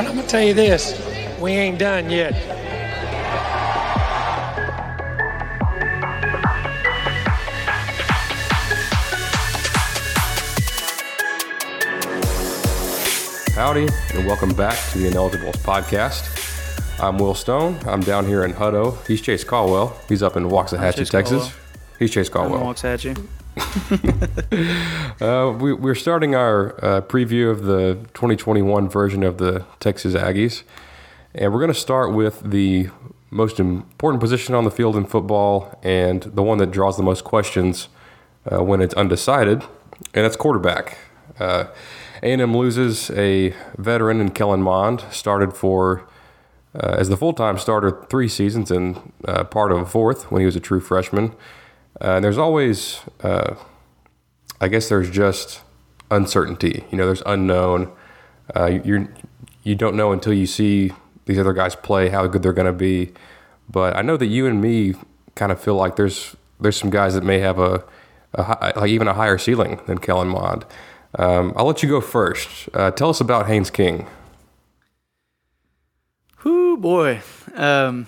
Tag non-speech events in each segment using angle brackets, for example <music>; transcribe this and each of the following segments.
But I'm going to tell you this we ain't done yet. Howdy, and welcome back to the Ineligibles podcast. I'm Will Stone. I'm down here in Hutto. He's Chase Caldwell. He's up in Waxahachie, Chase Texas. Caldwell. He's Chase I'm Caldwell. Waxahachie. <laughs> Uh, we, we're starting our uh, preview of the 2021 version of the Texas Aggies, and we're going to start with the most important position on the field in football and the one that draws the most questions uh, when it's undecided, and that's quarterback. Uh, A&M loses a veteran in Kellen Mond, started for uh, as the full-time starter three seasons and uh, part of a fourth when he was a true freshman. Uh, and there's always uh, I guess there's just uncertainty. You know, there's unknown. Uh, you're you don't know until you see these other guys play how good they're going to be. But I know that you and me kind of feel like there's there's some guys that may have a, a hi- like even a higher ceiling than Kellen Mond. Um, I'll let you go first. Uh, tell us about Haynes King. Whoo boy. Um,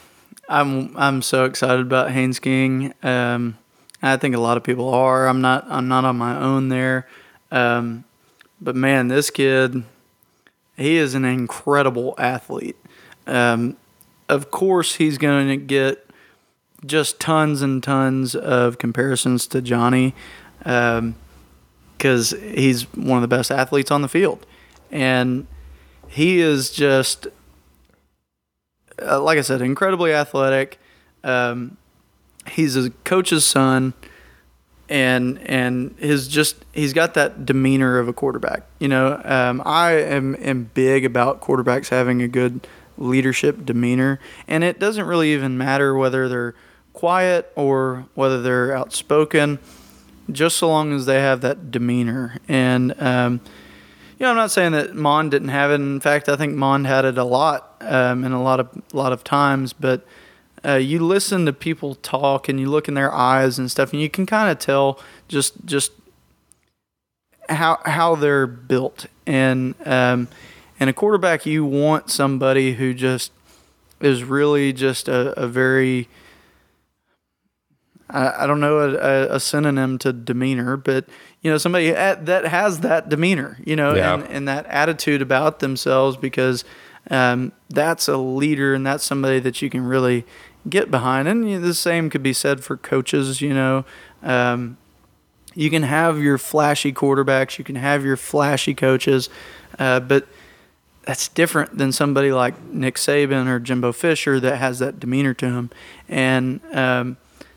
I'm I'm so excited about Haynes King. Um, I think a lot of people are. I'm not I'm not on my own there. Um, but man, this kid, he is an incredible athlete. Um, of course, he's going to get just tons and tons of comparisons to Johnny, because he's one of the best athletes on the field, and he is just uh, like I said, incredibly athletic. Um, he's a coach's son, and and his just he's got that demeanor of a quarterback. You know, um, I am am big about quarterbacks having a good leadership demeanor, and it doesn't really even matter whether they're quiet or whether they're outspoken, just so long as they have that demeanor and. Um, you know, I'm not saying that Mond didn't have it. In fact, I think Mond had it a lot um, and a lot of lot of times. But uh, you listen to people talk and you look in their eyes and stuff, and you can kind of tell just just how how they're built. And um, and a quarterback, you want somebody who just is really just a, a very I, I don't know a, a synonym to demeanor, but you know somebody at, that has that demeanor, you know, Yeah. and, and that attitude about themselves because um, that's a leader and that's somebody that you can really get behind. And you know, the same could be said for coaches, you know. Um, you can have your flashy quarterbacks, you can have your flashy coaches, uh, but that's different than somebody like Nick Saban or Jimbo Fisher that has that demeanor to him. And um,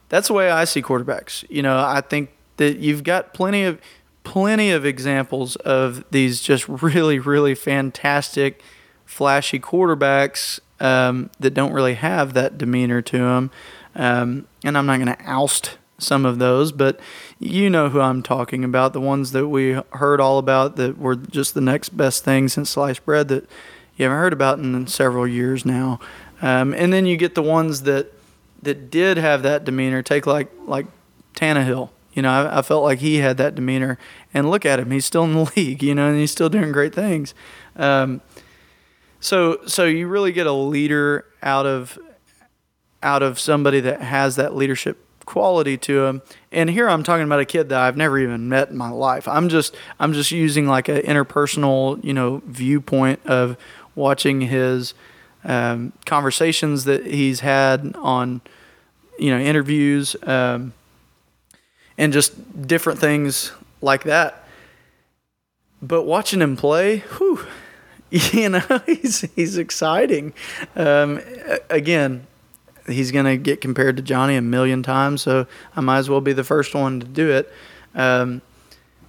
that's the way I see quarterbacks. You know, I think that you've got plenty of plenty of examples of these just really, really fantastic, flashy quarterbacks um, that don't really have that demeanor to them. Um, and I'm not going to oust some of those, but you know who I'm talking about. The ones that we heard all about that were just the next best thing since sliced bread that you haven't heard about in several years now. Um, and then you get the ones that that did have that demeanor. Take like like Tannehill. You know, I, I felt like he had that demeanor. And look at him; he's still in the <laughs> league. You know, and he's still doing great things. Um, so so you really get a leader out of out of somebody that has that leadership quality to him. And here I'm talking about a kid that I've never even met in my life. I'm just I'm just using like an interpersonal, you know, viewpoint of watching his um, conversations that he's had on, you know, interviews, um, and just different things like that. But watching him play, whew, <laughs> you know, he's he's exciting. Um, again, he's going to get compared to Johnny a million times, so I might as well be the first one to do it. Um,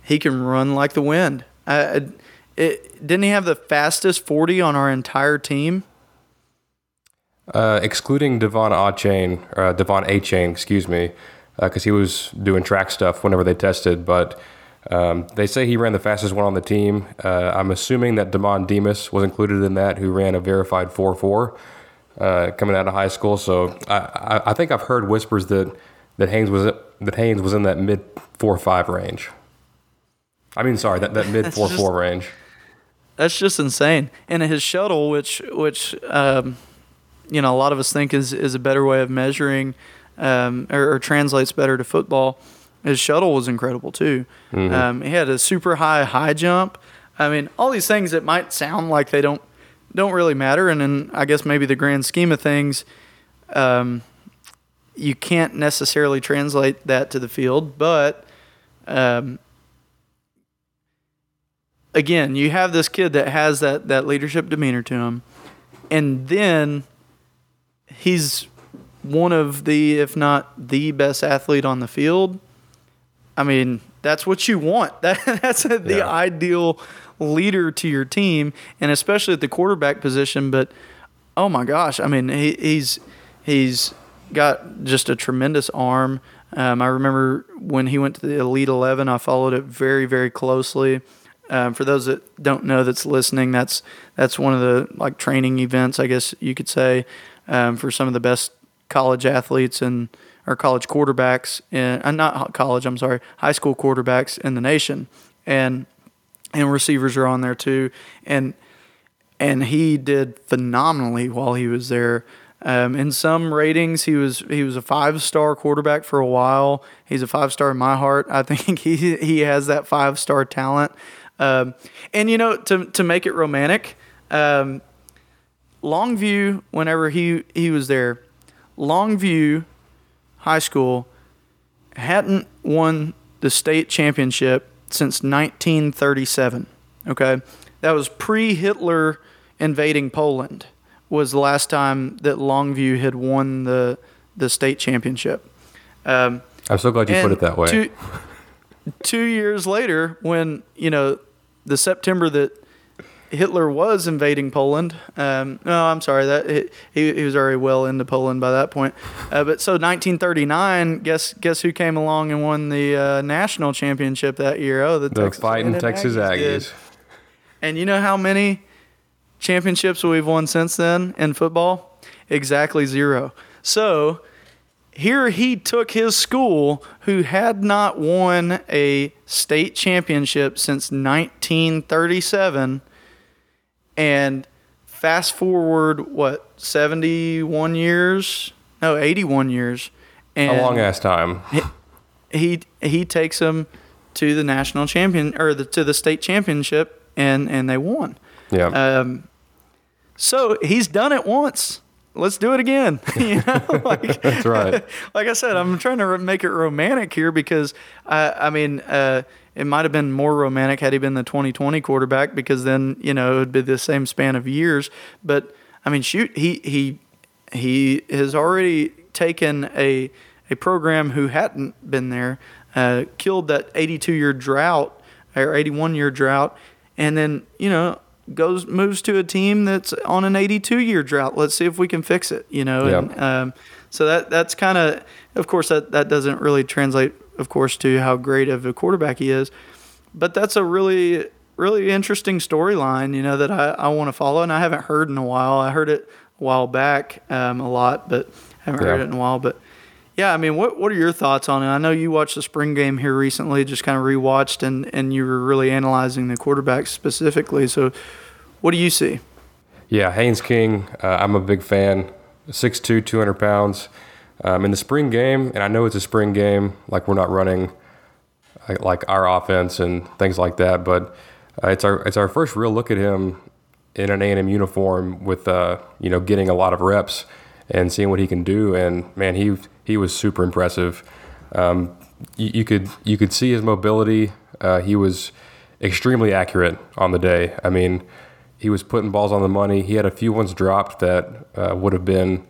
he can run like the wind. I, I- it, didn't he have the fastest 40 on our entire team? Uh, excluding Devon Achane, uh, Devon Achane, excuse me, because uh, he was doing track stuff whenever they tested. But um, they say he ran the fastest one on the team. Uh, I'm assuming that Demond Demas was included in that, who ran a verified 4.4 uh, coming out of high school. So I, I, I, think I've heard whispers that that Haynes was that Haynes was in that mid four five range. I mean, sorry, that, that mid four four range. That's just insane. And his shuttle, which which um, you know a lot of us think is is a better way of measuring um, or, or, translates better to football. His shuttle was incredible too. Mm-hmm. Um, he had a super high high jump. I mean, all these things that might sound like they don't don't really matter, and in I guess maybe the grand scheme of things, um, you can't necessarily translate that to the field. But um, again, you have this kid that has that that leadership demeanor to him, and then he's one of the, if not the best athlete on the field. I mean, that's what you want. <laughs> That that's the yeah. ideal leader to your team, and especially at the quarterback position. But oh my gosh, I mean, he, he's he's got just a tremendous arm. Um, I remember when he went to the Elite Eleven, I followed it very very closely. Um, for those that don't know that's listening, that's that's one of the like training events, I guess you could say, um, for some of the best college athletes and or college quarterbacks and uh, not college, I'm sorry, high school quarterbacks in the nation, and and receivers are on there too, and and he did phenomenally while he was there. Um, in some ratings, he was he was a five star quarterback for a while. He's a five star in my heart. I think <laughs> he he has that five star talent. Um, and you know, to to make it romantic, um, Longview. Whenever he he was there, Longview High School hadn't won the state championship since 1937. Okay, that was pre-Hitler invading Poland. Was the last time that Longview had won the the state championship. Um, I'm so glad you put it that way. Two, two years later, when you know the September that Hitler was invading Poland. Um, no, I'm sorry that he, he was already well into Poland by that point. Uh, but so 1939, guess guess who came along and won the uh, national championship that year? Oh, the, the Texas fighting Texas Aggies. Aggies. And you know how many championships we've won since then in football? Exactly zero. So here he took his school, who had not won a state championship since 1937, and fast forward, what, 71 years? No, 81 years. And a long ass time. he, he, he takes them to the national champion or the, to the state championship, and, and they won. Yeah. Um, so he's done it once let's do it again. <laughs> you know, <laughs> like, that's right. <laughs> Like I said, I'm trying to make it romantic here because I, I mean, uh, it might have been more romantic had he been the 2020 quarterback because then you know it would be the same span of years. But I mean, shoot, he he he has already taken a a program who hadn't been there, uh, killed that 82 year drought or 81 year drought, and then you know goes moves to a team that's on an 82 year drought. Let's see if we can fix it. You know, yep. and um, so that that's kind of, of course, that that doesn't really translate, of course, to how great of a quarterback he is, but that's a really really interesting storyline. You know that I I want to follow, and I haven't heard in a while. I heard it a while back um, a lot, but haven't yeah. heard it in a while. But yeah, I mean, what what are your thoughts on it? I know you watched the spring game here recently, just kind of rewatched, and and you were really analyzing the quarterbacks specifically. So, what do you see? Yeah, Haynes King, uh, I'm a big fan. 6'2", 200 pounds. Um, in the spring game, and I know it's a spring game, like we're not running like, our offense and things like that, but uh, it's our it's our first real look at him in an A&M uniform with uh, you know getting a lot of reps and seeing what he can do. And man, he he was super impressive. Um, you, you, could you could see his mobility. Uh, he was extremely accurate on the day. I mean, he was putting balls on the money. He had a few ones dropped that uh, would have been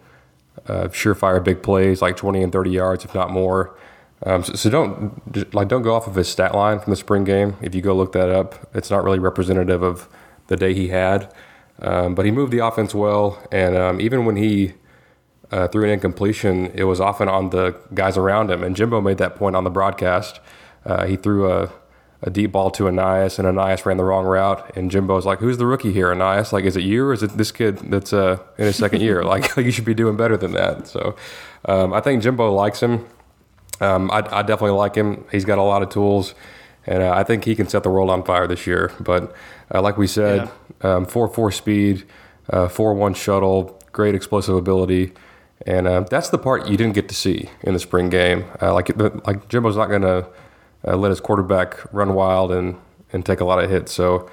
uh, surefire big plays, like 20 and 30 yards, if not more. Um, so, so, don't like don't go off of his stat line from the spring game. If you go look that up, it's not really representative of the day he had. Um, but he moved the offense well, and um, even when he uh, threw an incompletion, it was often on the guys around him. And Jimbo made that point on the broadcast. Uh, he threw a, a deep ball to Ainias, and Ainias ran the wrong route. And Jimbo's like, "Who's the rookie here, Ainias? Like, is it you or is it this kid that's uh, in his second year? <laughs> Like, you should be doing better than that." So, um, I think Jimbo likes him. Um, I, I, definitely like him. He's got a lot of tools, and uh, I think he can set the world on fire this year. But uh, like we said, yeah. um, four four speed, uh, four one shuttle, great explosive ability, and uh, that's the part you didn't get to see in the spring game. Uh, like like Jimbo's not going to uh, let his quarterback run wild and and take a lot of hits. So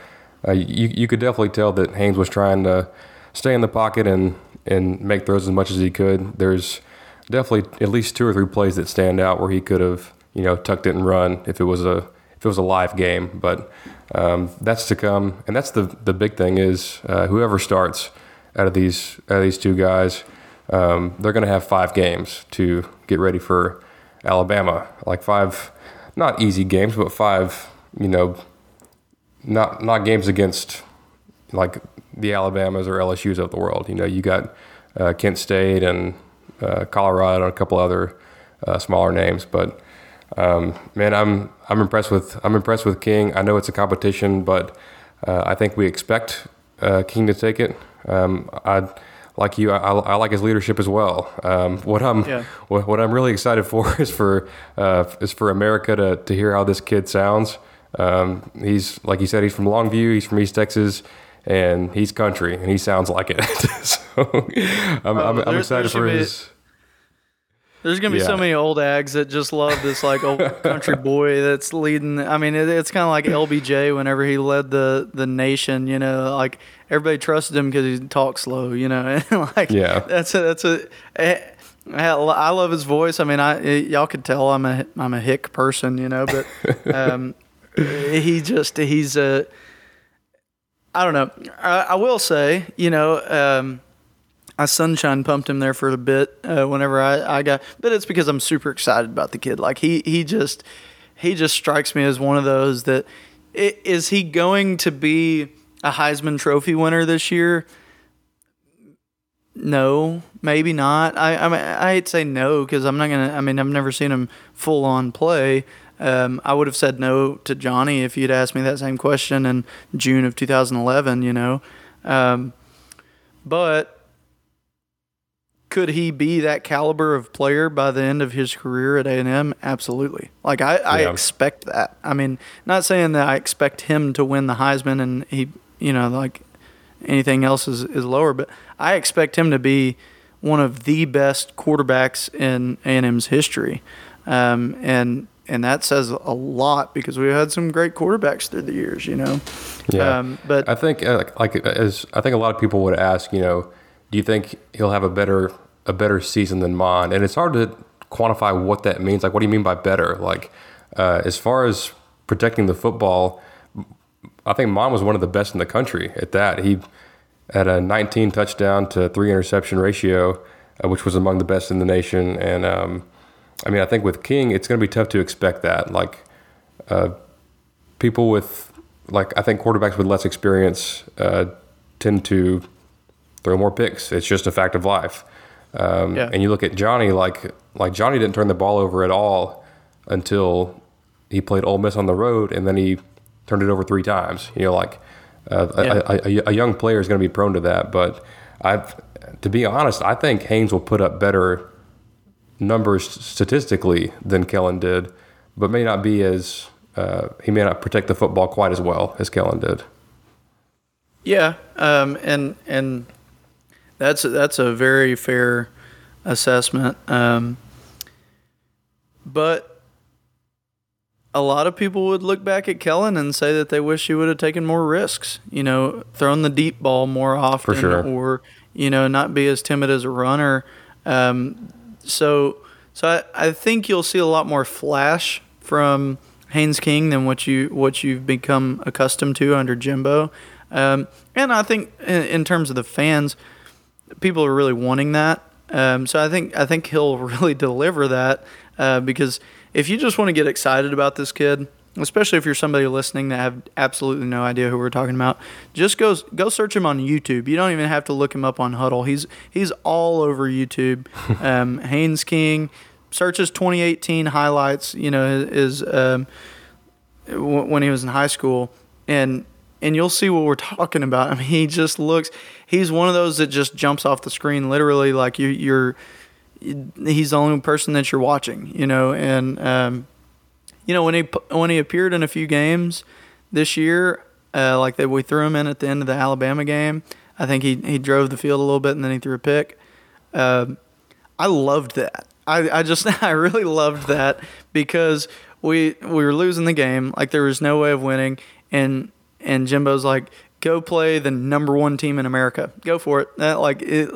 you you could definitely tell that Haynes was trying to stay in the pocket and and make throws as much as he could. There's definitely at least two or three plays that stand out where he could have you know tucked it and run if it was a if it was a live game. But um, that's to come, and that's the the big thing is uh, whoever starts out of these out of these two guys, um, they're going to have five games to get ready for Alabama. Like five, not easy games, but five you know, not not games against like the Alabamas or LSU's of the world. You know, you got uh, Kent State and uh, Colorado, and a couple other uh, smaller names. But um, man, I'm I'm impressed with I'm impressed with King. I know it's a competition, but uh, I think we expect uh, King to take it. Um, I like you, I, I, like his leadership as well. Um, what I'm yeah. what, what, I'm really excited for <laughs> is for uh, is for America to to hear how this kid sounds. Um, he's like you said, he's from Longview. He's from East Texas and he's country and he sounds like it. <laughs> so I'm, I'm, I'm excited for his. There's gonna be yeah. so many old ags that just love this like old country <laughs> boy that's leading. I mean, it, it's kind of like LBJ whenever he led the the nation. You know, like everybody trusted him because he talked slow. You know, and <laughs> like yeah, that's a that's a. Eh, I love his voice. I mean, I y'all could tell I'm a I'm a hick person, you know, but <laughs> um, he just he's a I don't know. I, I will say, you know, um, I sunshine pumped him there for a bit uh, whenever I, I got, but it's because I'm super excited about the kid. Like he he just he just strikes me as one of those that it, is he going to be a Heisman Trophy winner this year? No, maybe not. I I, mean, I hate to say no because I'm not gonna. I mean, I've never seen him full on play. Um, I would have said no to Johnny if you'd asked me that same question in June of 2011. You know, um, but could he be that caliber of player by the end of his career at A&M? Absolutely. Like I, I expect that. I mean, not saying that I expect him to win the Heisman and he, you know, like anything else is, is lower, but I expect him to be one of the best quarterbacks in A&M's history. Um, and and that says a lot because we've had some great quarterbacks through the years, you know. Yeah, um, but I think uh, like as I think a lot of people would ask, you know, do you think he'll have a better a better season than mine? And it's hard to quantify what that means. Like, what do you mean by better? Like, uh, as far as protecting the football, I think Mond was one of the best in the country at that. He had a 19 touchdown to three interception ratio, uh, which was among the best in the nation, and um, I mean, I think with King, it's going to be tough to expect that. Like, uh, people with, like, I think quarterbacks with less experience uh, tend to throw more picks. It's just a fact of life. Um, yeah. And you look at Johnny, like, like Johnny didn't turn the ball over at all until he played Ole Miss on the road, and then he turned it over three times. You know, like uh, yeah. a, a, a, young player is going to be prone to that. But I've, to be honest, I think Haynes will put up better numbers statistically than Kellen did, but may not be as uh, he may not protect the football quite as well as Kellen did. Yeah, um, and and that's that's a very fair assessment. Um, but a lot of people would look back at Kellen and say that they wish he would have taken more risks. You know, thrown the deep ball more often, sure. or you know, not be as timid as a runner. Um, so so I, I think you'll see a lot more flash from Haynes King than what you what you've become accustomed to under Jimbo. Um, and I think in, in, terms of the fans, people are really wanting that. Um, so I think I think he'll <laughs> really deliver that uh, because if you just want to get excited about this kid, especially if you're somebody listening that have absolutely no idea who we're talking about, just go go search him on YouTube. You don't even have to look him up on Hudl. He's he's all over YouTube. <laughs> um, Haynes King searches 2018 highlights. You know, is um, when he was in high school, and and you'll see what we're talking about. <laughs> I mean, he just looks. He's one of those that just jumps off the screen, literally, like you, you're. He's the only person that you're watching, you know, and um, you know when he when he appeared in a few games this year, uh, like that we threw him in at the end of the Alabama game. I think he he drove the field a little bit and then he threw a pick. Uh, I loved that. I, I just <laughs> I really loved that because we we were losing the game, like there was no way of winning, and and Jimbo's like, go play the number one team in America, go for it, that, like it,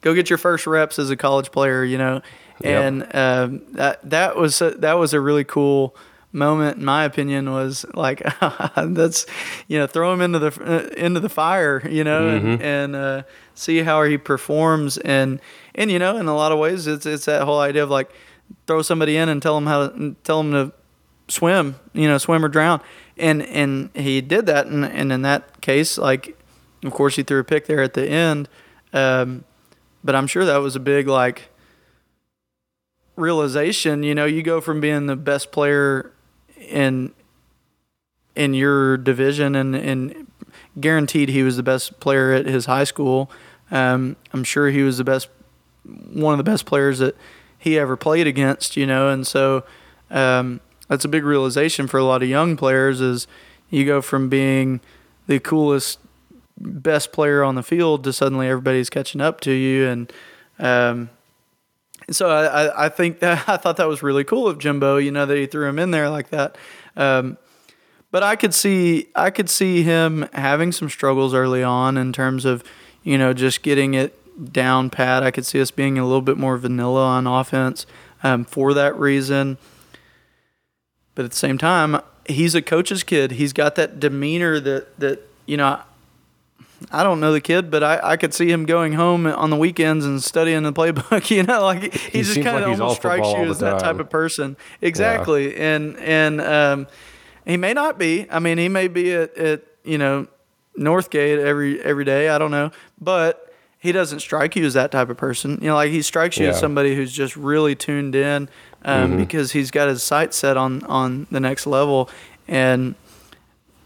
go get your first reps as a college player, you know, yep. and um, that that was a, that was a really cool moment in my opinion was like <laughs> that's you know throw him into the uh, into the fire you know mm-hmm. and, and uh, see how he performs. And and you know in a lot of ways it's it's that whole idea of like throw somebody in and tell them how to tell them to swim you know swim or drown and and he did that and, and in that case like of course he threw a pick there at the end um, but I'm sure that was a big like realization you know you go from being the best player in in your division and and guaranteed he was the best player at his high school. Um, I'm sure he was the best one of the best players that he ever played against, you know, and so um, that's a big realization for a lot of young players is you go from being the coolest best player on the field to suddenly everybody's catching up to you and um, so I, I think that <laughs> I thought that was really cool of Jimbo, you know, that he threw him in there like that. Um, but I could see I could see him having some struggles early on in terms of, you know, just getting it down pat. I could see us being a little bit more vanilla on offense um, for that reason. But at the same time, he's a coach's kid. He's got that demeanor that that you know I don't know the kid, but I, I could see him going home on the weekends and studying the playbook. <laughs> You know, like he, he just kind of like almost strikes you as that type of person. Exactly, yeah. and and um, he may not be. I mean, he may be at, at you know Northgate every every day. I don't know, but he doesn't strike you as that type of person. You know, like he strikes you yeah. as somebody who's just really tuned in um, mm-hmm. because he's got his sights set on on the next level and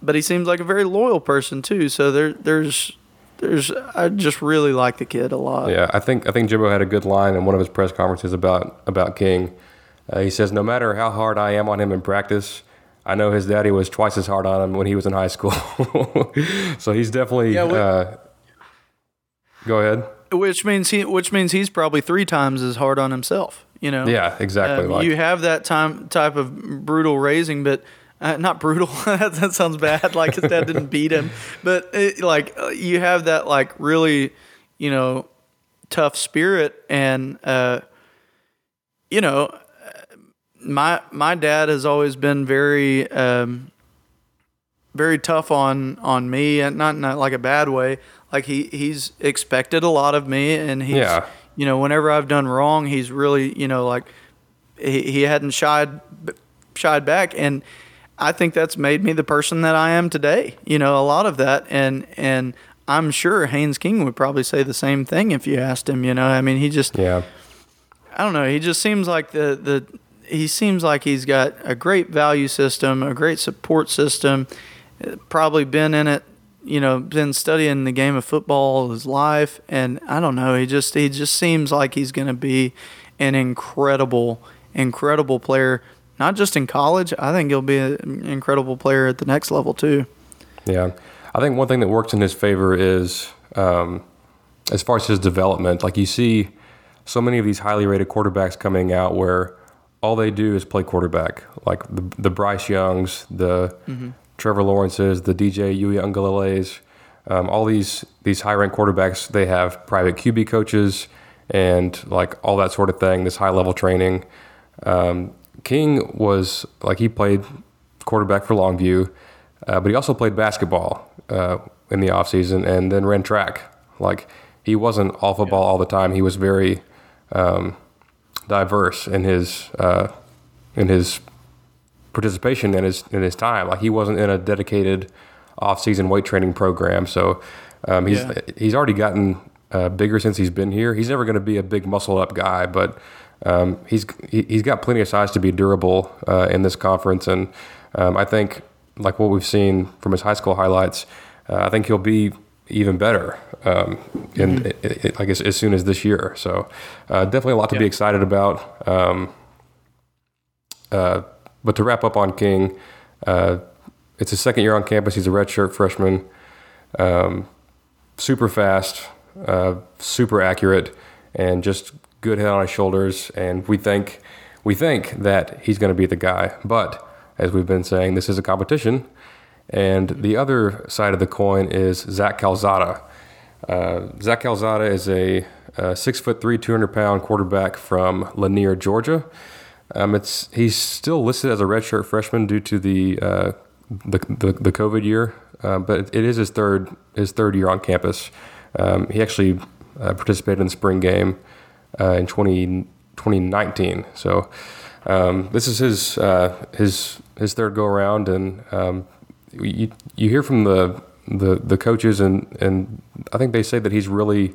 but he seems like a very loyal person too. So there, there's, there's, I just really like the kid a lot. Yeah, I think I think Jimbo had a good line in one of his press conferences about about King. Uh, he says, "No matter how hard I am on him in practice, I know his daddy was twice as hard on him when he was in high school. <laughs> so he's definitely. Yeah, uh, go ahead. Which means he, which means he's probably three times as hard on himself. You know. Yeah, exactly. Um, like. You have that time type of brutal raising, but uh, not brutal. <laughs> that, that, sounds bad. Like his dad didn't beat him, but it, like uh, you have that like really, you know, tough spirit, and uh, you know, my my dad has always been very, um, very tough on on me, and not not like a bad way. Like he he's expected a lot of me, and he's yeah. You know whenever I've done wrong, he's really you know like he, he hadn't shied shied back and I think that's made me the person that I am today. You know, a lot of that, and and I'm sure Haynes King would probably say the same thing if you asked him. You know, I mean, he just yeah. I don't know. He just seems like the the he seems like he's got a great value system, a great support system. Probably been in it, you know, been studying the game of football his life, and I don't know. He just he just seems like he's going to be an incredible, incredible player not just in college. I think he'll be an incredible player at the next level too. Yeah, I think one thing that works in his favor is um, as far as his development. Like you see, so many of these highly rated quarterbacks coming out where all they do is play quarterback, like the, the Bryce Youngs, the mm-hmm. Trevor Lawrences, the DJ Uiagalelei's, um, all these these high ranked quarterbacks. They have private QB coaches and like all that sort of thing. This high level training. Um, King was like he played quarterback for Longview, uh, but he also played basketball uh, in the offseason and then ran track. Like he wasn't all football yeah. all the time. He was very um, diverse in his uh, in his participation in his in his time. Like he wasn't in a dedicated off-season weight training program, so um, he's Yeah. he's already gotten uh, bigger since he's been here. He's never going to be a big muscle up guy, but um, he's he, he's got plenty of size to be durable uh, in this conference, and um, I think like what we've seen from his high school highlights, uh, I think he'll be even better um, in i i like as, as soon as this year. So uh, definitely a lot to be excited about. Um, uh, but to wrap up on King, uh, it's his second year on campus. He's a redshirt freshman. Um, super fast, uh, super accurate, and just good head on his shoulders. And we think we think that he's going to be the guy. But as we've been saying, this is a competition. And the other side of the coin is Zach Calzada. Uh, Zach Calzada is a, uh six foot three, two hundred pound quarterback from Lanier, Georgia. Um, it's he's still listed as a redshirt freshman due to the uh, the, the the COVID year, uh, but it is his third his third year on campus. Um, he actually uh, participated in the spring game uh, in 20, 2019. So um, this is his uh, his his third go around, and um, you you hear from the the, the coaches, and and I think they say that he's really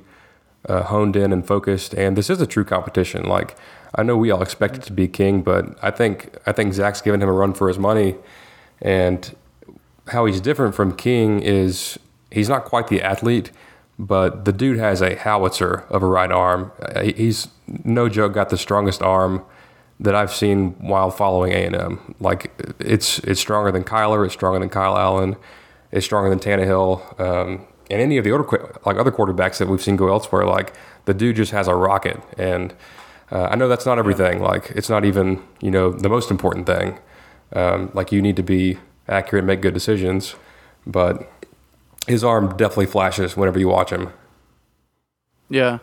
uh, honed in and focused. And this is a true competition. Like I know we all expect it to be King, but I think I think Zach's giving him a run for his money. And how he's different from King is he's not quite the athlete, but the dude has a howitzer of a right arm. Uh, He's no joke got the strongest arm that I've seen while following A and M. Like it's it's stronger than Kyler, it's stronger than Kyle Allen, it's stronger than Tannehill, um, and any of the other like other quarterbacks that we've seen go elsewhere. Like the dude just has a rocket, and uh, I know that's not everything. Like it's not even you know the most important thing. Um, like you need to be accurate, make good decisions, but his arm definitely flashes whenever you watch him. Yeah,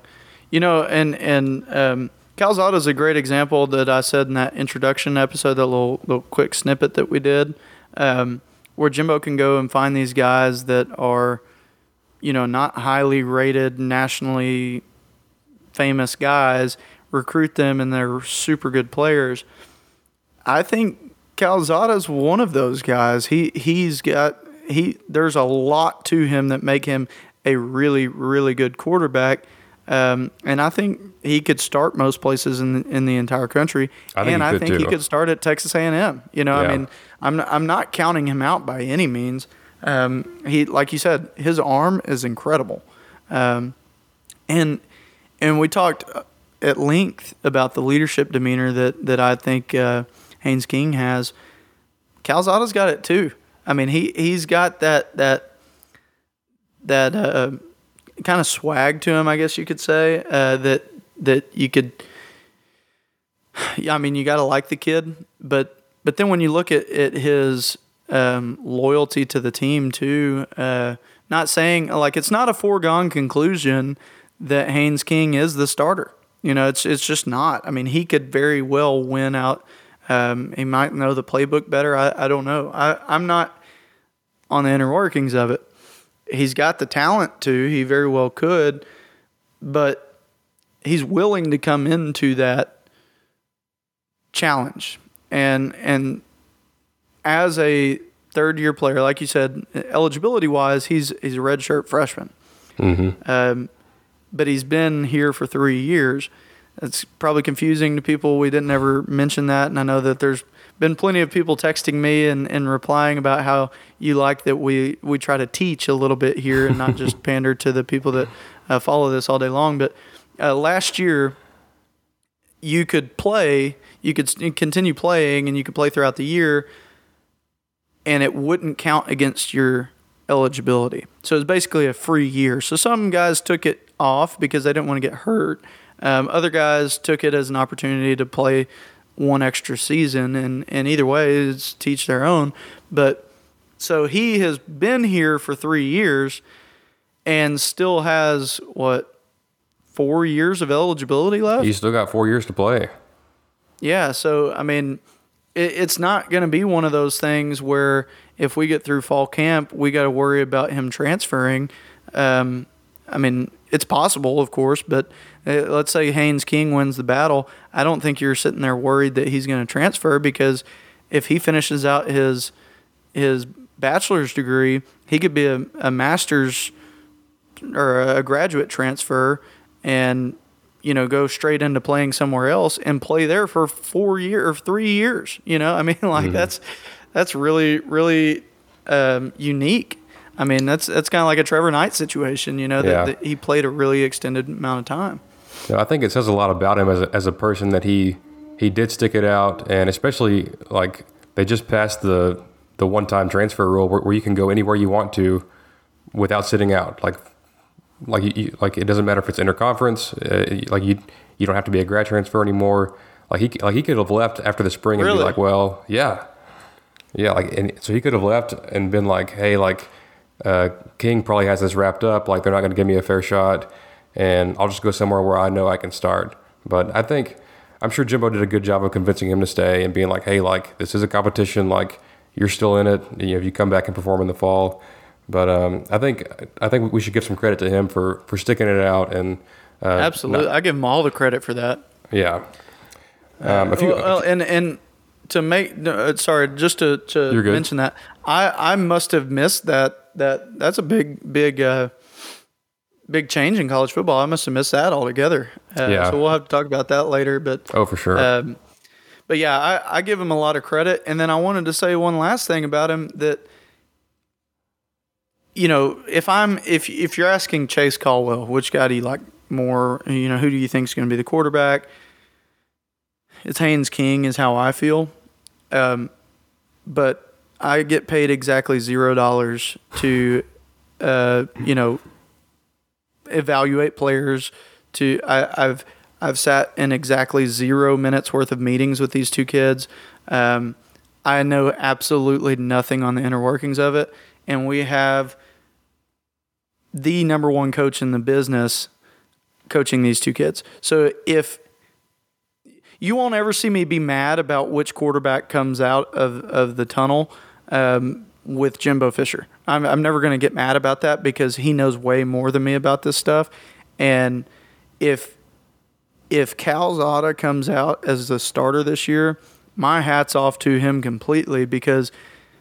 you know, and and um, Calzada is a great example that I said in that introduction episode, that little little quick snippet that we did, um, where Jimbo can go and find these guys that are, you know, not highly rated, nationally famous guys, recruit them, and they're super good players. I think Calzada's one of those guys. He he's got he. There's a lot to him that make him a really really good quarterback. Um, and I think he could start most places in in the entire country. I think and I think he could start at Texas A&M. You know, Yeah. I mean, I'm I'm not counting him out by any means. Um, he like you said, his arm is incredible. Um, and and we talked uh, at length about the leadership demeanor that that I think uh, Haynes King has. Calzada's got it too. I mean, he he's got that that that uh, kind of swag to him, I guess you could say. Uh, that that you could. <sighs> Yeah, I mean, you got to like the kid, but but then when you look at at his um, loyalty to the team too, uh, not saying like it's not a foregone conclusion that Haynes King is the starter. You know, it's it's just not. I mean, he could very well win out. Um, he might know the playbook better. I, I don't know. I, I'm not on the inner workings of it. He's got the talent to. He very well could, but he's willing to come into that challenge. And and as a third year player, like you said, eligibility wise, he's he's a redshirt freshman. Um, but he's been here for three years. It's probably confusing to people. We didn't ever mention that, and I know that there's been plenty of people texting me and, and replying about how you like that we we try to teach a little bit here and not just <laughs> pander to the people that uh, follow this all day long. But uh, last year, you could play, you could continue playing, and you could play throughout the year, and it wouldn't count against your eligibility. So it's basically a free year. So some guys took it off because they didn't want to get hurt. Um, other guys took it as an opportunity to play one extra season, and, and either way, it's teach their own. But so he has been here for three years and still has what four years of eligibility left. He's still got four years to play. Yeah, so I mean, it, it's not going to be one of those things where if we get through fall camp, we got to worry about him transferring. Um, I mean, it's possible, of course, but uh, let's say Haynes King wins the battle. I don't think you're sitting there worried that he's going to transfer because if he finishes out his his bachelor's degree, he could be a, a master's or a graduate transfer and you know go straight into playing somewhere else and play there for four year or three years. You know, I mean, <laughs> like mm-hmm. that's that's really really um, unique. I mean, that's that's kind of like a Trevor Knight situation. You know, that, yeah. that, he played a really extended amount of time. Yeah, I think it says a lot about him as a, as a person that he he did stick it out, and especially like they just passed the the one time transfer rule where, where, you can go anywhere you want to without sitting out. Like like you, like it doesn't matter if it's interconference. Uh, like you you don't have to be a grad transfer anymore. Like he like he could have left after the spring and be like, well, yeah, yeah. Like and so he could have left and been like, hey, like uh, King probably has this wrapped up. Like they're not going to give me a fair shot, and I'll just go somewhere where I know I can start. But I think I'm sure Jimbo did a good job of convincing him to stay and being like, hey, like this is a competition. Like you're still in it. You know, if you come back and perform in the fall. But um, I think I think we should give some credit to him for for sticking it out and uh, absolutely, not, I give him all the credit for that. Yeah. Um, you, well, and and to make no, sorry, just to, to mention that I I must have missed that that that's a big big uh, big change in college football. I must have missed that altogether. Uh, yeah. So we'll have to talk about that later. But oh, for sure. Um, but yeah, I, I give him a lot of credit. And then I wanted to say one last thing about him that you know, if I'm if if you're asking Chase Caldwell, which guy do you like more? You know, who do you think is going to be the quarterback? It's Haynes King, is how I feel. Um, but I get paid exactly zero dollars to, uh, you know, evaluate players. To I, I've I've sat in exactly zero minutes worth of meetings with these two kids. Um, I know absolutely nothing on the inner workings of it, and we have the number one coach in the business coaching these two kids. So if you won't ever see me be mad about which quarterback comes out of, of the tunnel um, with Jimbo Fisher. I'm, I'm never going to get mad about that because he knows way more than me about this stuff. And if if Calzada comes out as the starter this year, my hat's off to him completely because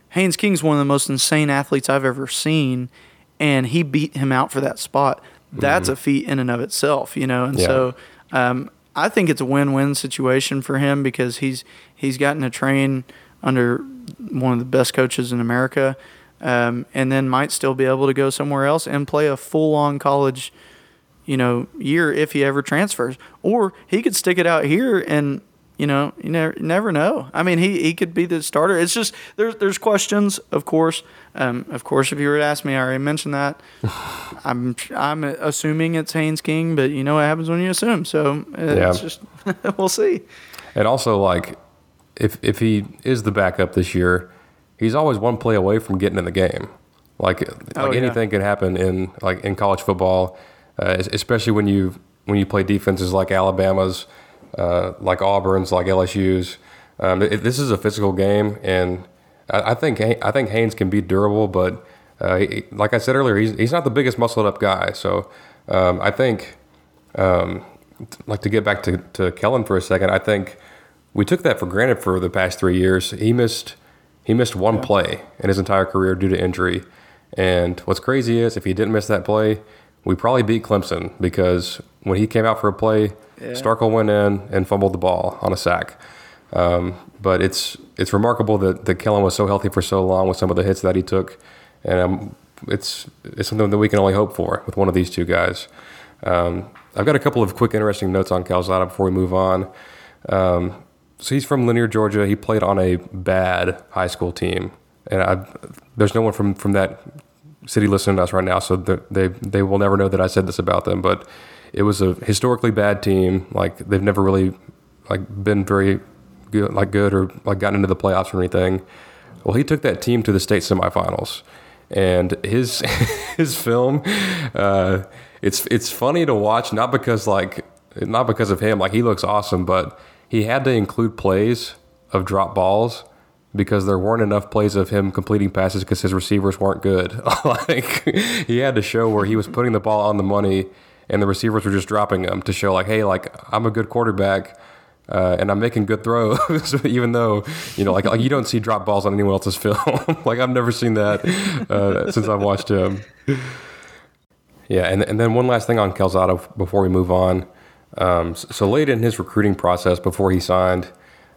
Haynes King's one of the most insane athletes I've ever seen and he beat him out for that spot. That's mm-hmm. a feat in and of itself, you know. And yeah. so um, I think it's a win-win situation for him because he's he's gotten to train under one of the best coaches in America, um, and then might still be able to go somewhere else and play a full-on college, you know, year if he ever transfers, or he could stick it out here and you know, you never never know. I mean, he, he could be the starter. It's just there's there's questions, of course. Um, of course, if you were to ask me, I already mentioned that. <sighs> I'm I'm assuming it's Haynes King, but you know what happens when you assume. So uh, yeah. it's just <laughs> we'll see. And also, like, if if he is the backup this year, he's always one play away from getting in the game. Like like oh, yeah. anything can happen in like in college football, uh, especially when you when you play defenses like Alabama's uh, like Auburn's, like LSU's. Um, it, this is a physical game, and I, I, think I think Haynes can be durable, but uh, he, like I said earlier, he's he's not the biggest muscled up guy. So um, I think, um, like to get back to to Kellen for a second, I think we took that for granted for the past three years. He missed he missed one yeah. play in his entire career due to injury. And what's crazy is if he didn't miss that play, we probably beat Clemson because when he came out for a play, yeah. Starkel went in and fumbled the ball on a sack. Um, but it's it's remarkable that, that Kellen was so healthy for so long with some of the hits that he took, and um, it's it's something that we can only hope for with one of these two guys. Um, I've got a couple of quick, interesting notes on Calzada before we move on. Um, so he's from Lanier, Georgia. He played on a bad high school team, and I, there's no one from from that city listening to us right now, so they they will never know that I said this about them, but it was a historically bad team. Like they've never really like been very good, like good or like gotten into the playoffs or anything. Well, he took that team to the state semifinals, and his <laughs> his film, uh, it's it's funny to watch. Not because like not because of him, like he looks awesome, but he had to include plays of drop balls because there weren't enough plays of him completing passes because his receivers weren't good. <laughs> like he had to show where he was putting the ball on the money and the receivers were just dropping them to show like, hey, like I'm a good quarterback. Uh, and I'm making good throws, <laughs> even though you know, like, like you don't see drop balls on anyone else's <laughs> film. like I've never seen that uh, since I've watched him. Yeah, and and then one last thing on Calzada before we move on. Um, so late in his recruiting process, before he signed,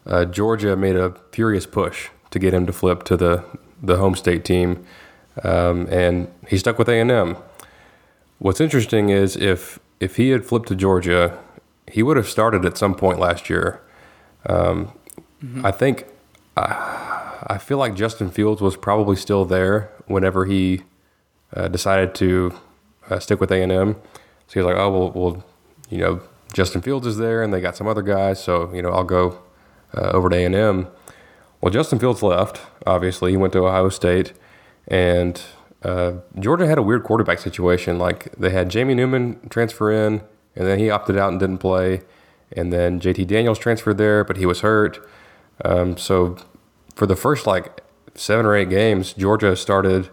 uh, Georgia made a furious push to get him to flip to the the home state team, um, and he stuck with A and M. What's interesting is if if he had flipped to Georgia, he would have started at some point last year. Um, mm-hmm. I think uh, I feel like Justin Fields was probably still there whenever he uh, decided to uh, stick with A and M. So he was like, "Oh well, well, you know, Justin Fields is there, and they got some other guys, so you know, I'll go uh, over to A and M." Well, Justin Fields left. Obviously, he went to Ohio State, and uh, Georgia had a weird quarterback situation. Like they had Jamie Newman transfer in, and then he opted out and didn't play. And then JT Daniels transferred there, but he was hurt. Um, so for the first like seven or eight games, Georgia started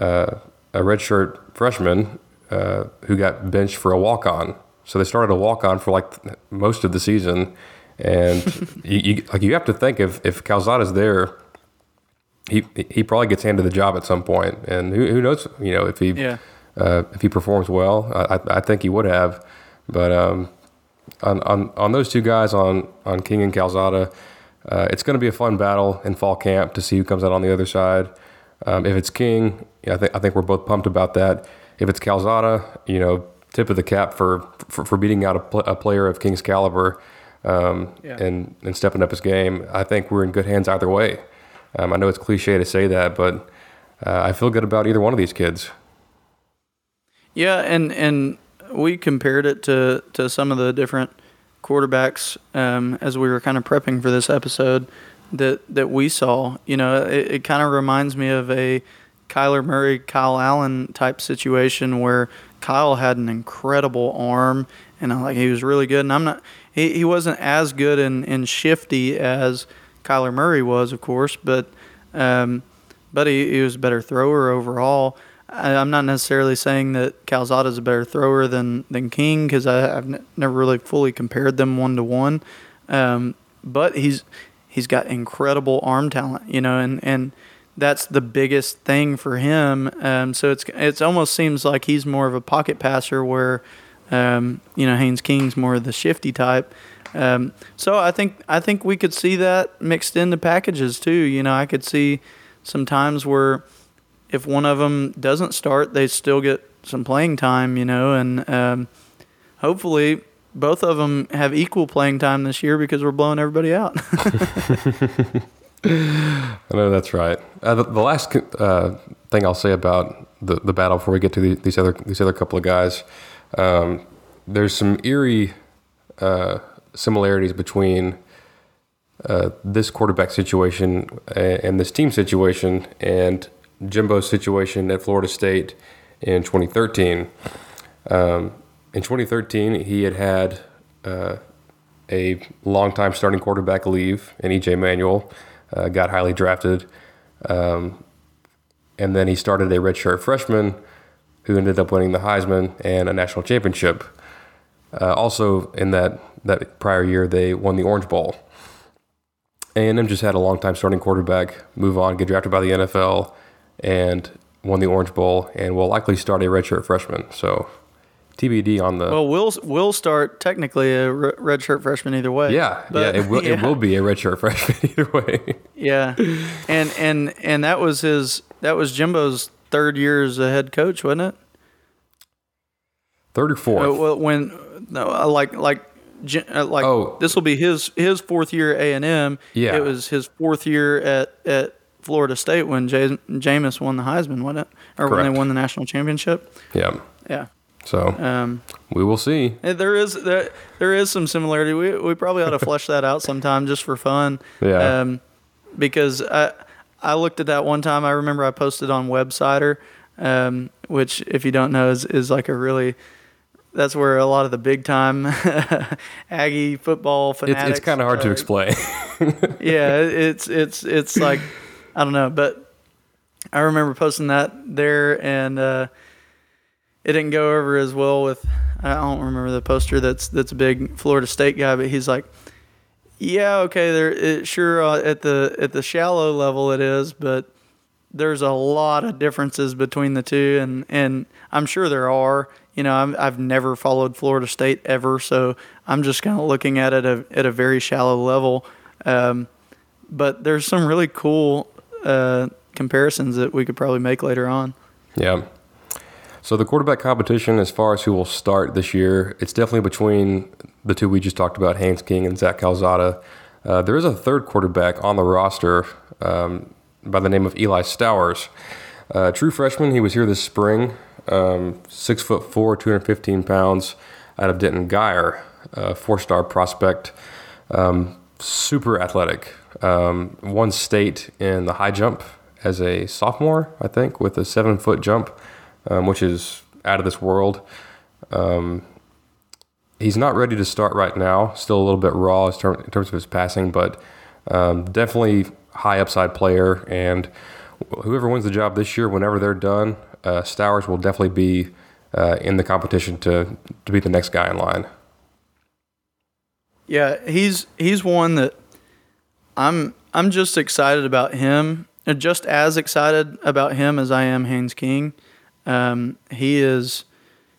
uh, a redshirt freshman uh, who got benched for a walk on. So they started a walk on for like most of the season. And <laughs> you, you, like you have to think if if Calzada's there he he probably gets handed the job at some point, and who, who knows? You know, if he yeah. uh, if he performs well, I, I think he would have. But um, on, on on those two guys, on on King and Calzada, uh, it's going to be a fun battle in fall camp to see who comes out on the other side. Um, if it's King, I think I think we're both pumped about that. If it's Calzada, you know, tip of the cap for for, for beating out a, pl- a, player of King's caliber um, yeah. and and stepping up his game. I think we're in good hands either way. Um, I know it's cliche to say that, but uh, I feel good about either one of these kids. Yeah, and and we compared it to to some of the different quarterbacks um, as we were kind of prepping for this episode that that we saw. You know, it, it kind of reminds me of a Kyler Murray, Kyle Allen type situation where Kyle had an incredible arm and like he was really good. And I'm not he, he wasn't as good and, and shifty as Kyler Murray was, of course, but um, but he, he, was a better thrower overall. I, am not necessarily saying that Calzada is a better thrower than than King because I've n- never really fully compared them one to one. Um, but he's he's got incredible arm talent, you know, and and that's the biggest thing for him. Um, so it's it's almost seems like he's more of a pocket passer where, um, you know, Haynes King's more of the shifty type. Um, so I think I think we could see that mixed into packages too. You know, I could see some times where if one of them doesn't start, they still get some playing time. You know, and um, hopefully both of them have equal playing time this year because we're blowing everybody out. <laughs> <laughs> I know that's right. Uh, the, the, last uh, thing I'll say about the, the battle before we get to the, these other these other couple of guys, um, there's some eerie uh, similarities between uh, this quarterback situation and this team situation and Jimbo's situation at Florida State in 2013. Um, in 2013, he had had uh, a longtime starting quarterback leave in EJ Manuel, uh, got highly drafted, um, and then he started a redshirt freshman who ended up winning the Heisman and a national championship. Uh, also, in that that prior year, they won the Orange Bowl. A&M just had a long-time starting quarterback move on, get drafted by the NFL, and won the Orange Bowl, and will likely start a redshirt freshman. So, TBD on the. Well, we'll will start technically a redshirt freshman either way. Yeah, but, yeah, it will. <laughs> Yeah. It will be a redshirt <laughs> freshman either way. yeah, and and and that was his. That was Jimbo's third year as a head coach, wasn't it? Third or fourth? Uh, well, when no, like like uh, like oh. this will be his his fourth year A and M. Yeah, it was his fourth year at at Florida State when J- Jameis won the Heisman, wasn't it? Or Correct. when they won the national championship. Yeah. Yeah. So um, we will see. Eh, there is there, there is some similarity. We we probably ought to <laughs> flesh that out sometime just for fun. Yeah. Um, because I I looked at that one time. I remember I posted on Websider, um, which if you don't know is is like a really that's where a lot of the big time <laughs> Aggie football fanatics. It's, it's kind of hard uh, to explain. <laughs> yeah, it's it's it's like I don't know, but I remember posting that there, and uh, it didn't go over as well with I don't remember the poster that's that's a big Florida State guy, but he's like, yeah, okay, there it, sure uh, at the at the shallow level it is, but there's a lot of differences between the two, and and I'm sure there are. You know, i have never followed Florida State ever, so I'm just kind of looking at it at a, at a very shallow level. Um, but there's some really cool uh, comparisons that we could probably make later on. Yeah. So the quarterback competition, as far as who will start this year, it's definitely between the two we just talked about, Haynes King and Zach Calzada. Uh, there is a third quarterback on the roster um, by the name of Eli Stowers. Uh, true freshman, he was here this spring, um, six foot four, 215 pounds, out of Denton Guyer, uh, four star prospect, um, super athletic. Um, won state in the high jump as a sophomore, I think, with a seven foot jump um, which is out of this world. Um, he's not ready to start right now. Still a little bit raw in, terms of his passing, but um, definitely high upside player. And whoever wins the job this year, whenever they're done, uh, Stowers will definitely be uh, in the competition to to be the next guy in line. Yeah, he's he's one that I'm I'm just excited about him, just as excited about him as I am Haynes King. Um, he is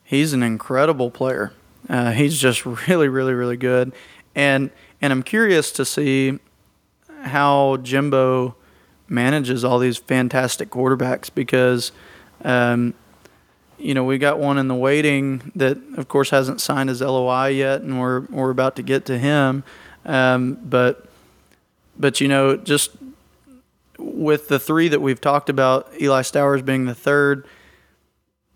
he's an incredible player. Uh, he's just <laughs> really, really, really good, and and I'm curious to see how Jimbo manages all these fantastic quarterbacks because, um, you know, we got one in the waiting that, of course, hasn't signed his LOI yet, and we're we're about to get to him, um, but but you know, just with the three that we've talked about, Eli Stowers being the third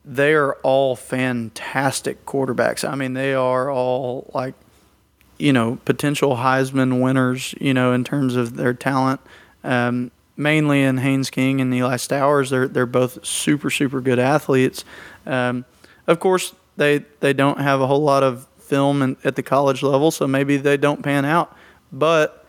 they are all fantastic quarterbacks. I mean, they are all like, you know, potential Heisman winners, you know, in terms of their talent. Um, mainly in Haynes King and Eli Stowers, they're they're both super super good athletes. Um, of course, they they don't have a whole lot of film in, at the college level, so maybe they don't pan out. But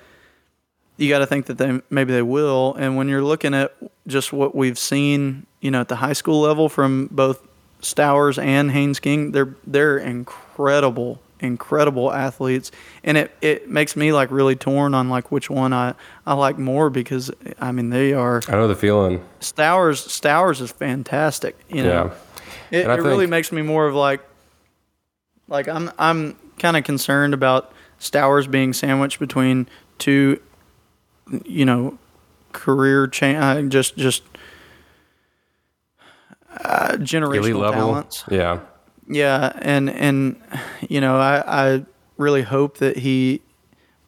you got to think that they maybe they will. And when you're looking at just what we've seen, you know, at the high school level from both Stowers and Haynes King, they're they're incredible, incredible athletes, and it, it makes me like really torn on like which one I, I like more because I mean they are. I know the feeling. Stowers Stowers is fantastic. You know, yeah. it, it think, really makes me more of like like I'm I'm kind of concerned about Stowers being sandwiched between two, you know, career change. Uh, just just uh, generational talents. Yeah. Yeah, and and you know, I I really hope that he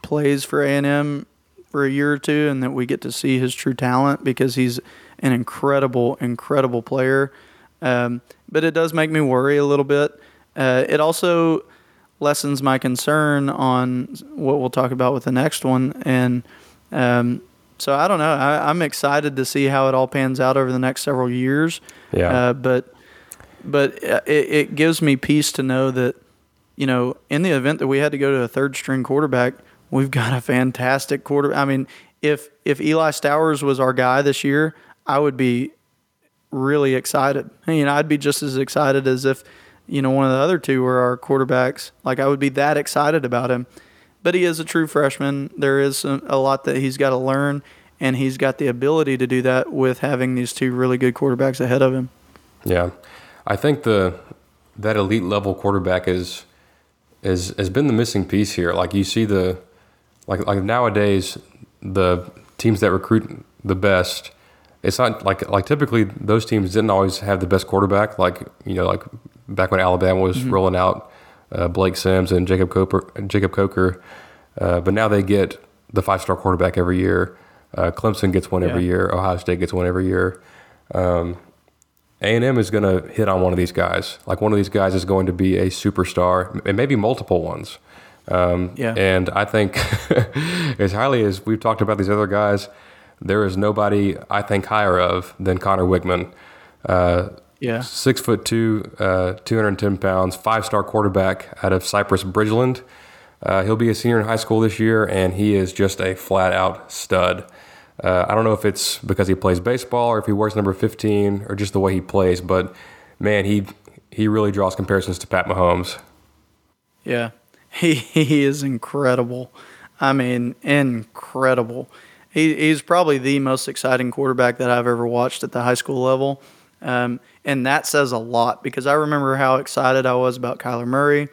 plays for A and M for a year or two, and that we get to see his true talent because he's an incredible, incredible player. Um, but it does make me worry a little bit. Uh, it also lessens my concern on what we'll talk about with the next one, and um, so I don't know. I, am excited to see how it all pans out over the next several years. Yeah. Uh, but but uh, it, it gives me peace to know that you know in the event that we had to go to a third string quarterback, we've got a fantastic quarter. I mean, if if Eli Stowers was our guy this year, I would be really excited. You know, I'd be just as excited as if you know one of the other two were our quarterbacks. Like I would be that excited about him but he is a true freshman. There is a lot that he's got to learn, and he's got the ability to do that with having these two really good quarterbacks ahead of him. Yeah, I think the that elite level quarterback is is has been the missing piece here. Like you see the like like nowadays the teams that recruit the best. It's not like like typically those teams didn't always have the best quarterback. Like you know, like back when Alabama was mm-hmm. rolling out uh, Blake Sims and Jacob Coker. Jacob Coker, uh, but now they get the five star quarterback every year. Uh, Clemson gets one every year. Ohio State gets one every year. Um, a&M is going to hit on one of these guys. Like one of these guys is going to be a superstar, and maybe multiple ones. Um, yeah. And I think, <laughs> as highly as we've talked about these other guys, there is nobody I think higher of than Conner Weigman. Uh, yeah. Six foot two, uh, 210 pounds, five star quarterback out of Cypress Bridgeland. Uh, he'll be a senior in high school this year, and he is just a flat out stud. Uh, I don't know if it's because he plays baseball or if he wears number 15 or just the way he plays, but man, he he really draws comparisons to Pat Mahomes. Yeah, <laughs> he he is incredible. I mean, incredible. He, he's probably the most exciting quarterback that I've ever watched at the high school level. Um, and that says a lot because I remember how excited I was about Kyler Murray.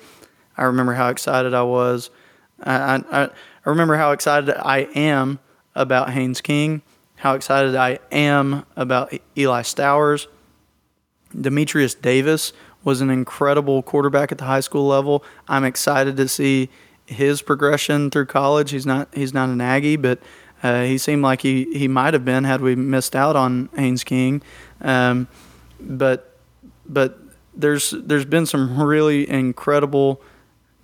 I remember how excited I was. I, I, I remember how excited I am about Haynes King, how excited I am about Eli Stowers. Demetrius Davis was an incredible quarterback at the high school level. I'm excited to see his progression through college. He's not he's not an Aggie, but uh, he seemed like he, he might have been had we missed out on Haynes King. Um, but but there's there's been some really incredible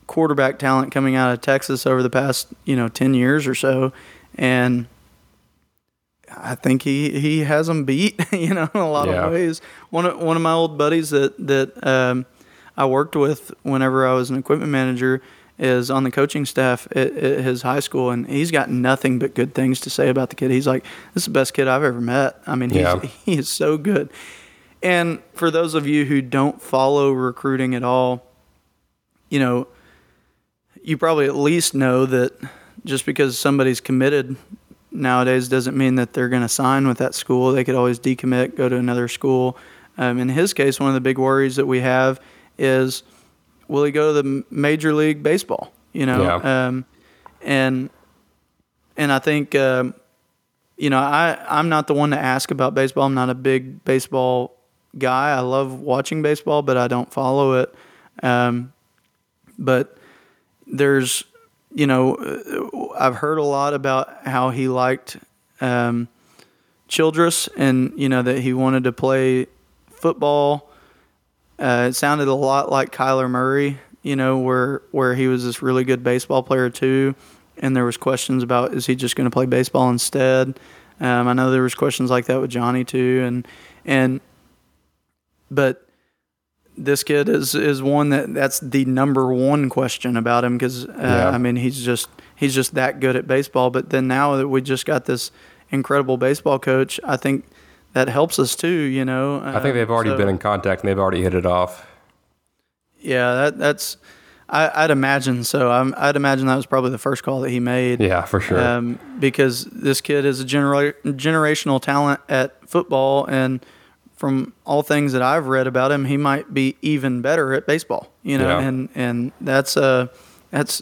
quarterback talent coming out of Texas over the past you know ten years or so, and I think he, he has them beat. <laughs> You know, in a lot yeah. of ways. One of one of my old buddies that that um, I worked with whenever I was an equipment manager is on the coaching staff at, at, his high school, and he's got nothing but good things to say about the kid. He's like, "This is the best kid I've ever met." I mean, he's, yeah. <laughs> he is so good. And for those of you who don't follow recruiting at all, you know, you probably at least know that just because somebody's committed nowadays doesn't mean that they're going to sign with that school. They could always decommit, go to another school. Um, in his case, one of the big worries that we have is will he go to the Major League Baseball? You know, yeah. um, and and I think um, you know I I'm not the one to ask about baseball. I'm not a big baseball guy. I love watching baseball, but I don't follow it. Um, but there's you know, I've heard a lot about how he liked um, Childress and, you know, that he wanted to play football. Uh, it sounded a lot like Kyler Murray, you know, where, where he was this really good baseball player too. And there was questions about, is he just going to play baseball instead? Um, I know there was questions like that with Johnny too. And, and, but this kid is is one that that's the number one question about him because uh, yeah. I mean he's just he's just that good at baseball. But then now that we just got this incredible baseball coach, I think that helps us too. You know, I think they've already so, been in contact and they've already hit it off. Yeah, that that's. I, would imagine so. i would imagine that was probably the first call that he made. Yeah, for sure. Um, because this kid is a genera- generational talent at football, and from all things that I've read about him, he might be even better at baseball. You know, yeah. and and that's uh that's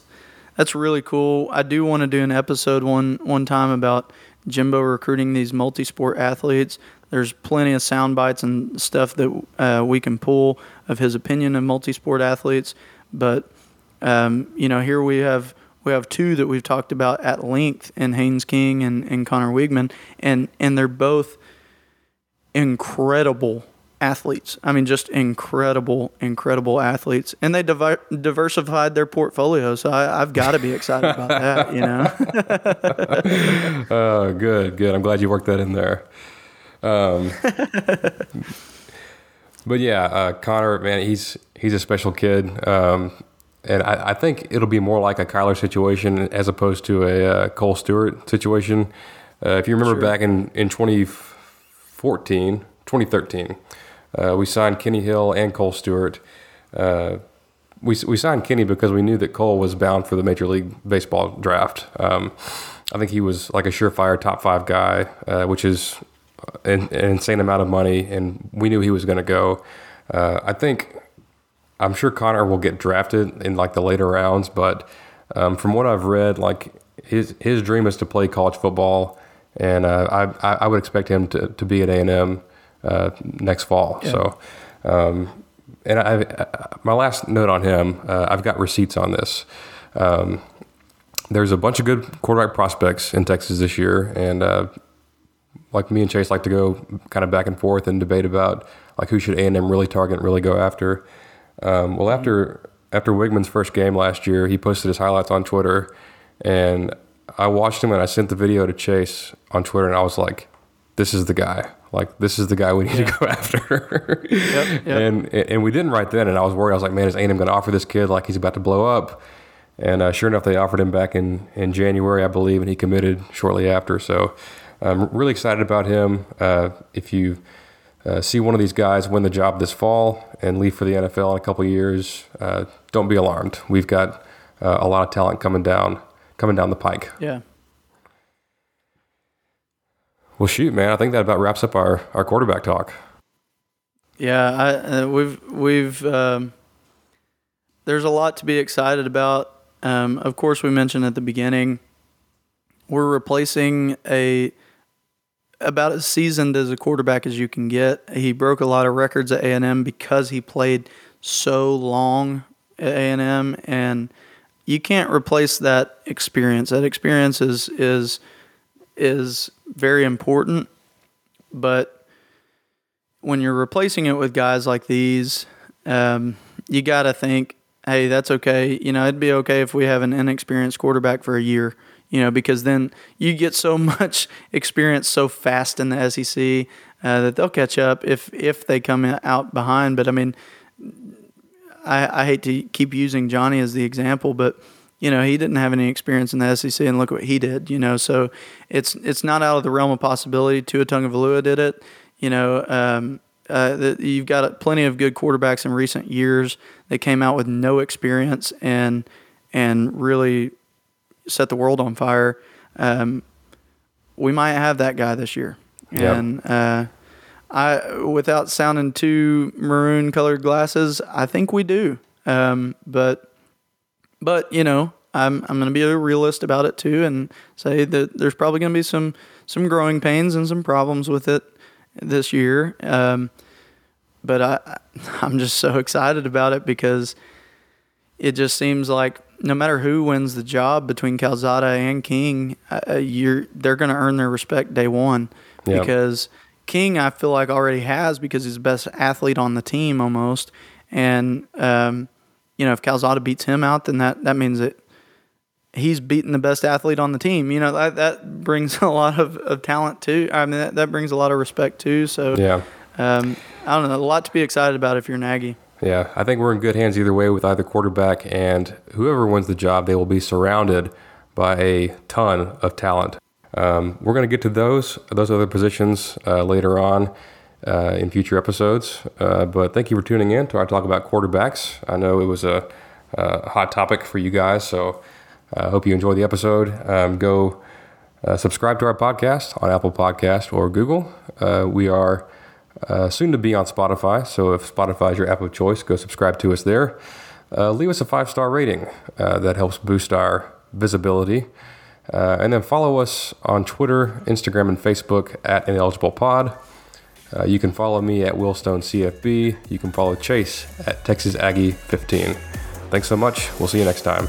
that's really cool. I do want to do an episode one one time about Jimbo recruiting these multi-sport athletes. There's plenty of sound bites and stuff that uh, we can pull of his opinion of multi-sport athletes. But um, you know, here we have we have two that we've talked about at length in Haynes King and, and Conner Weigman, and and they're both incredible athletes. I mean, just incredible, incredible athletes, and they divi- diversified their portfolio. So I, have got to be excited about <laughs> that. You know. <laughs> oh, good, good. I'm glad you worked that in there. Um, <laughs> but yeah, uh, Conner, man, he's he's a special kid. Um, and I, I, think it'll be more like a Kyler situation as opposed to a uh, Kohl Stewart situation. Uh, if you remember sure. back in, in 20, 2014, 2013, uh, we signed Kenny Hill and Kohl Stewart. Uh, we, we signed Kenny because we knew that Kohl was bound for the Major League Baseball draft. Um, I think he was like a surefire top five guy, uh, which is an, an, insane amount of money, and we knew he was going to go. Uh, I think I'm sure Conner will get drafted in like the later rounds, but um, from what I've read, like his his dream is to play college football and uh, I, I would expect him to, to be at A and M uh, next fall. Yeah. So, um, and I, my last note on him, uh, I've got receipts on this. Um, there's a bunch of good quarterback prospects in Texas this year, and uh, like me and Chase like to go kind of back and forth and debate about like who should A and M really target, and really go after. Um, well, after after Weigman's first game last year, he posted his highlights on Twitter, and I watched him and I sent the video to Chase on Twitter, and I was like, "This is the guy. Like, this is the guy we need yeah. to go <laughs> after." yep, yep. And and we didn't right then, and I was worried. I was like, "Man, is A&M going to offer this kid like he's about to blow up?" And uh, sure enough, they offered him back in in January, I believe, and he committed shortly after. So I'm really excited about him. Uh, if you uh, see one of these guys win the job this fall and leave for the NFL in a couple years, uh, don't be alarmed. We've got uh, a lot of talent coming down, coming down the pike. Yeah. Well, shoot, man, I think that about wraps up our, our quarterback talk. Yeah, I, uh, we've we've um, there's a lot to be excited about. Um, of course, we mentioned at the beginning we're replacing a about as seasoned as a quarterback as you can get. He broke a lot of records at A and M because he played so long at A and M, and you can't replace that experience. That experience is is is very important, but when you're replacing it with guys like these, um, you got to think, hey, that's okay. You know, it'd be okay if we have an inexperienced quarterback for a year. You know, because then you get so <laughs> much experience so fast in the SEC uh, that they'll catch up if if they come out behind. But I mean, I, I hate to keep using Johnny as the example, but you know he didn't have any experience in the SEC, and look what he did. You know, so it's it's not out of the realm of possibility. Tua Tagovailoa did it. You know, um, uh, the, you've got plenty of good quarterbacks in recent years that came out with no experience and and really set the world on fire. Um, we might have that guy this year, and uh, I, without sounding too maroon colored glasses, I think we do. Um, but but you know, I'm I'm going to be a realist about it too, and say that there's probably going to be some some growing pains and some problems with it this year. Um, but I <laughs> I'm just so excited about it because it just seems like no matter who wins the job between Calzada and King, uh, you're they're going to earn their respect day one Yeah. because King I feel like already has because he's the best athlete on the team almost, and um, you know if Calzada beats him out, then that that means that he's beating the best athlete on the team. You know that that brings <laughs> a lot of, of talent too. I mean that, that brings a lot of respect too. So Yeah. um, I don't know, a lot to be excited about if you're an Aggie. Yeah, I think we're in good hands either way with either quarterback, and whoever wins the job, they will be surrounded by a ton of talent. Um, we're going to get to those those other positions uh, later on uh, in future episodes. Uh, but thank you for tuning in to our talk about quarterbacks. I know it was a, a hot topic for you guys, so I hope you enjoy the episode. Um, go uh, subscribe to our podcast on Apple Podcast or Google. Uh, we are uh, soon to be on Spotify, so if Spotify is your app of choice, go subscribe to us there. Uh, leave us a five star rating. Uh, that helps boost our visibility. Uh, and then follow us on Twitter, Instagram, and Facebook at IneligiBlePod. Uh, you can follow me at Willstone CFB. You can follow Chase at Texas Aggie 15. Thanks so much. We'll see you next time.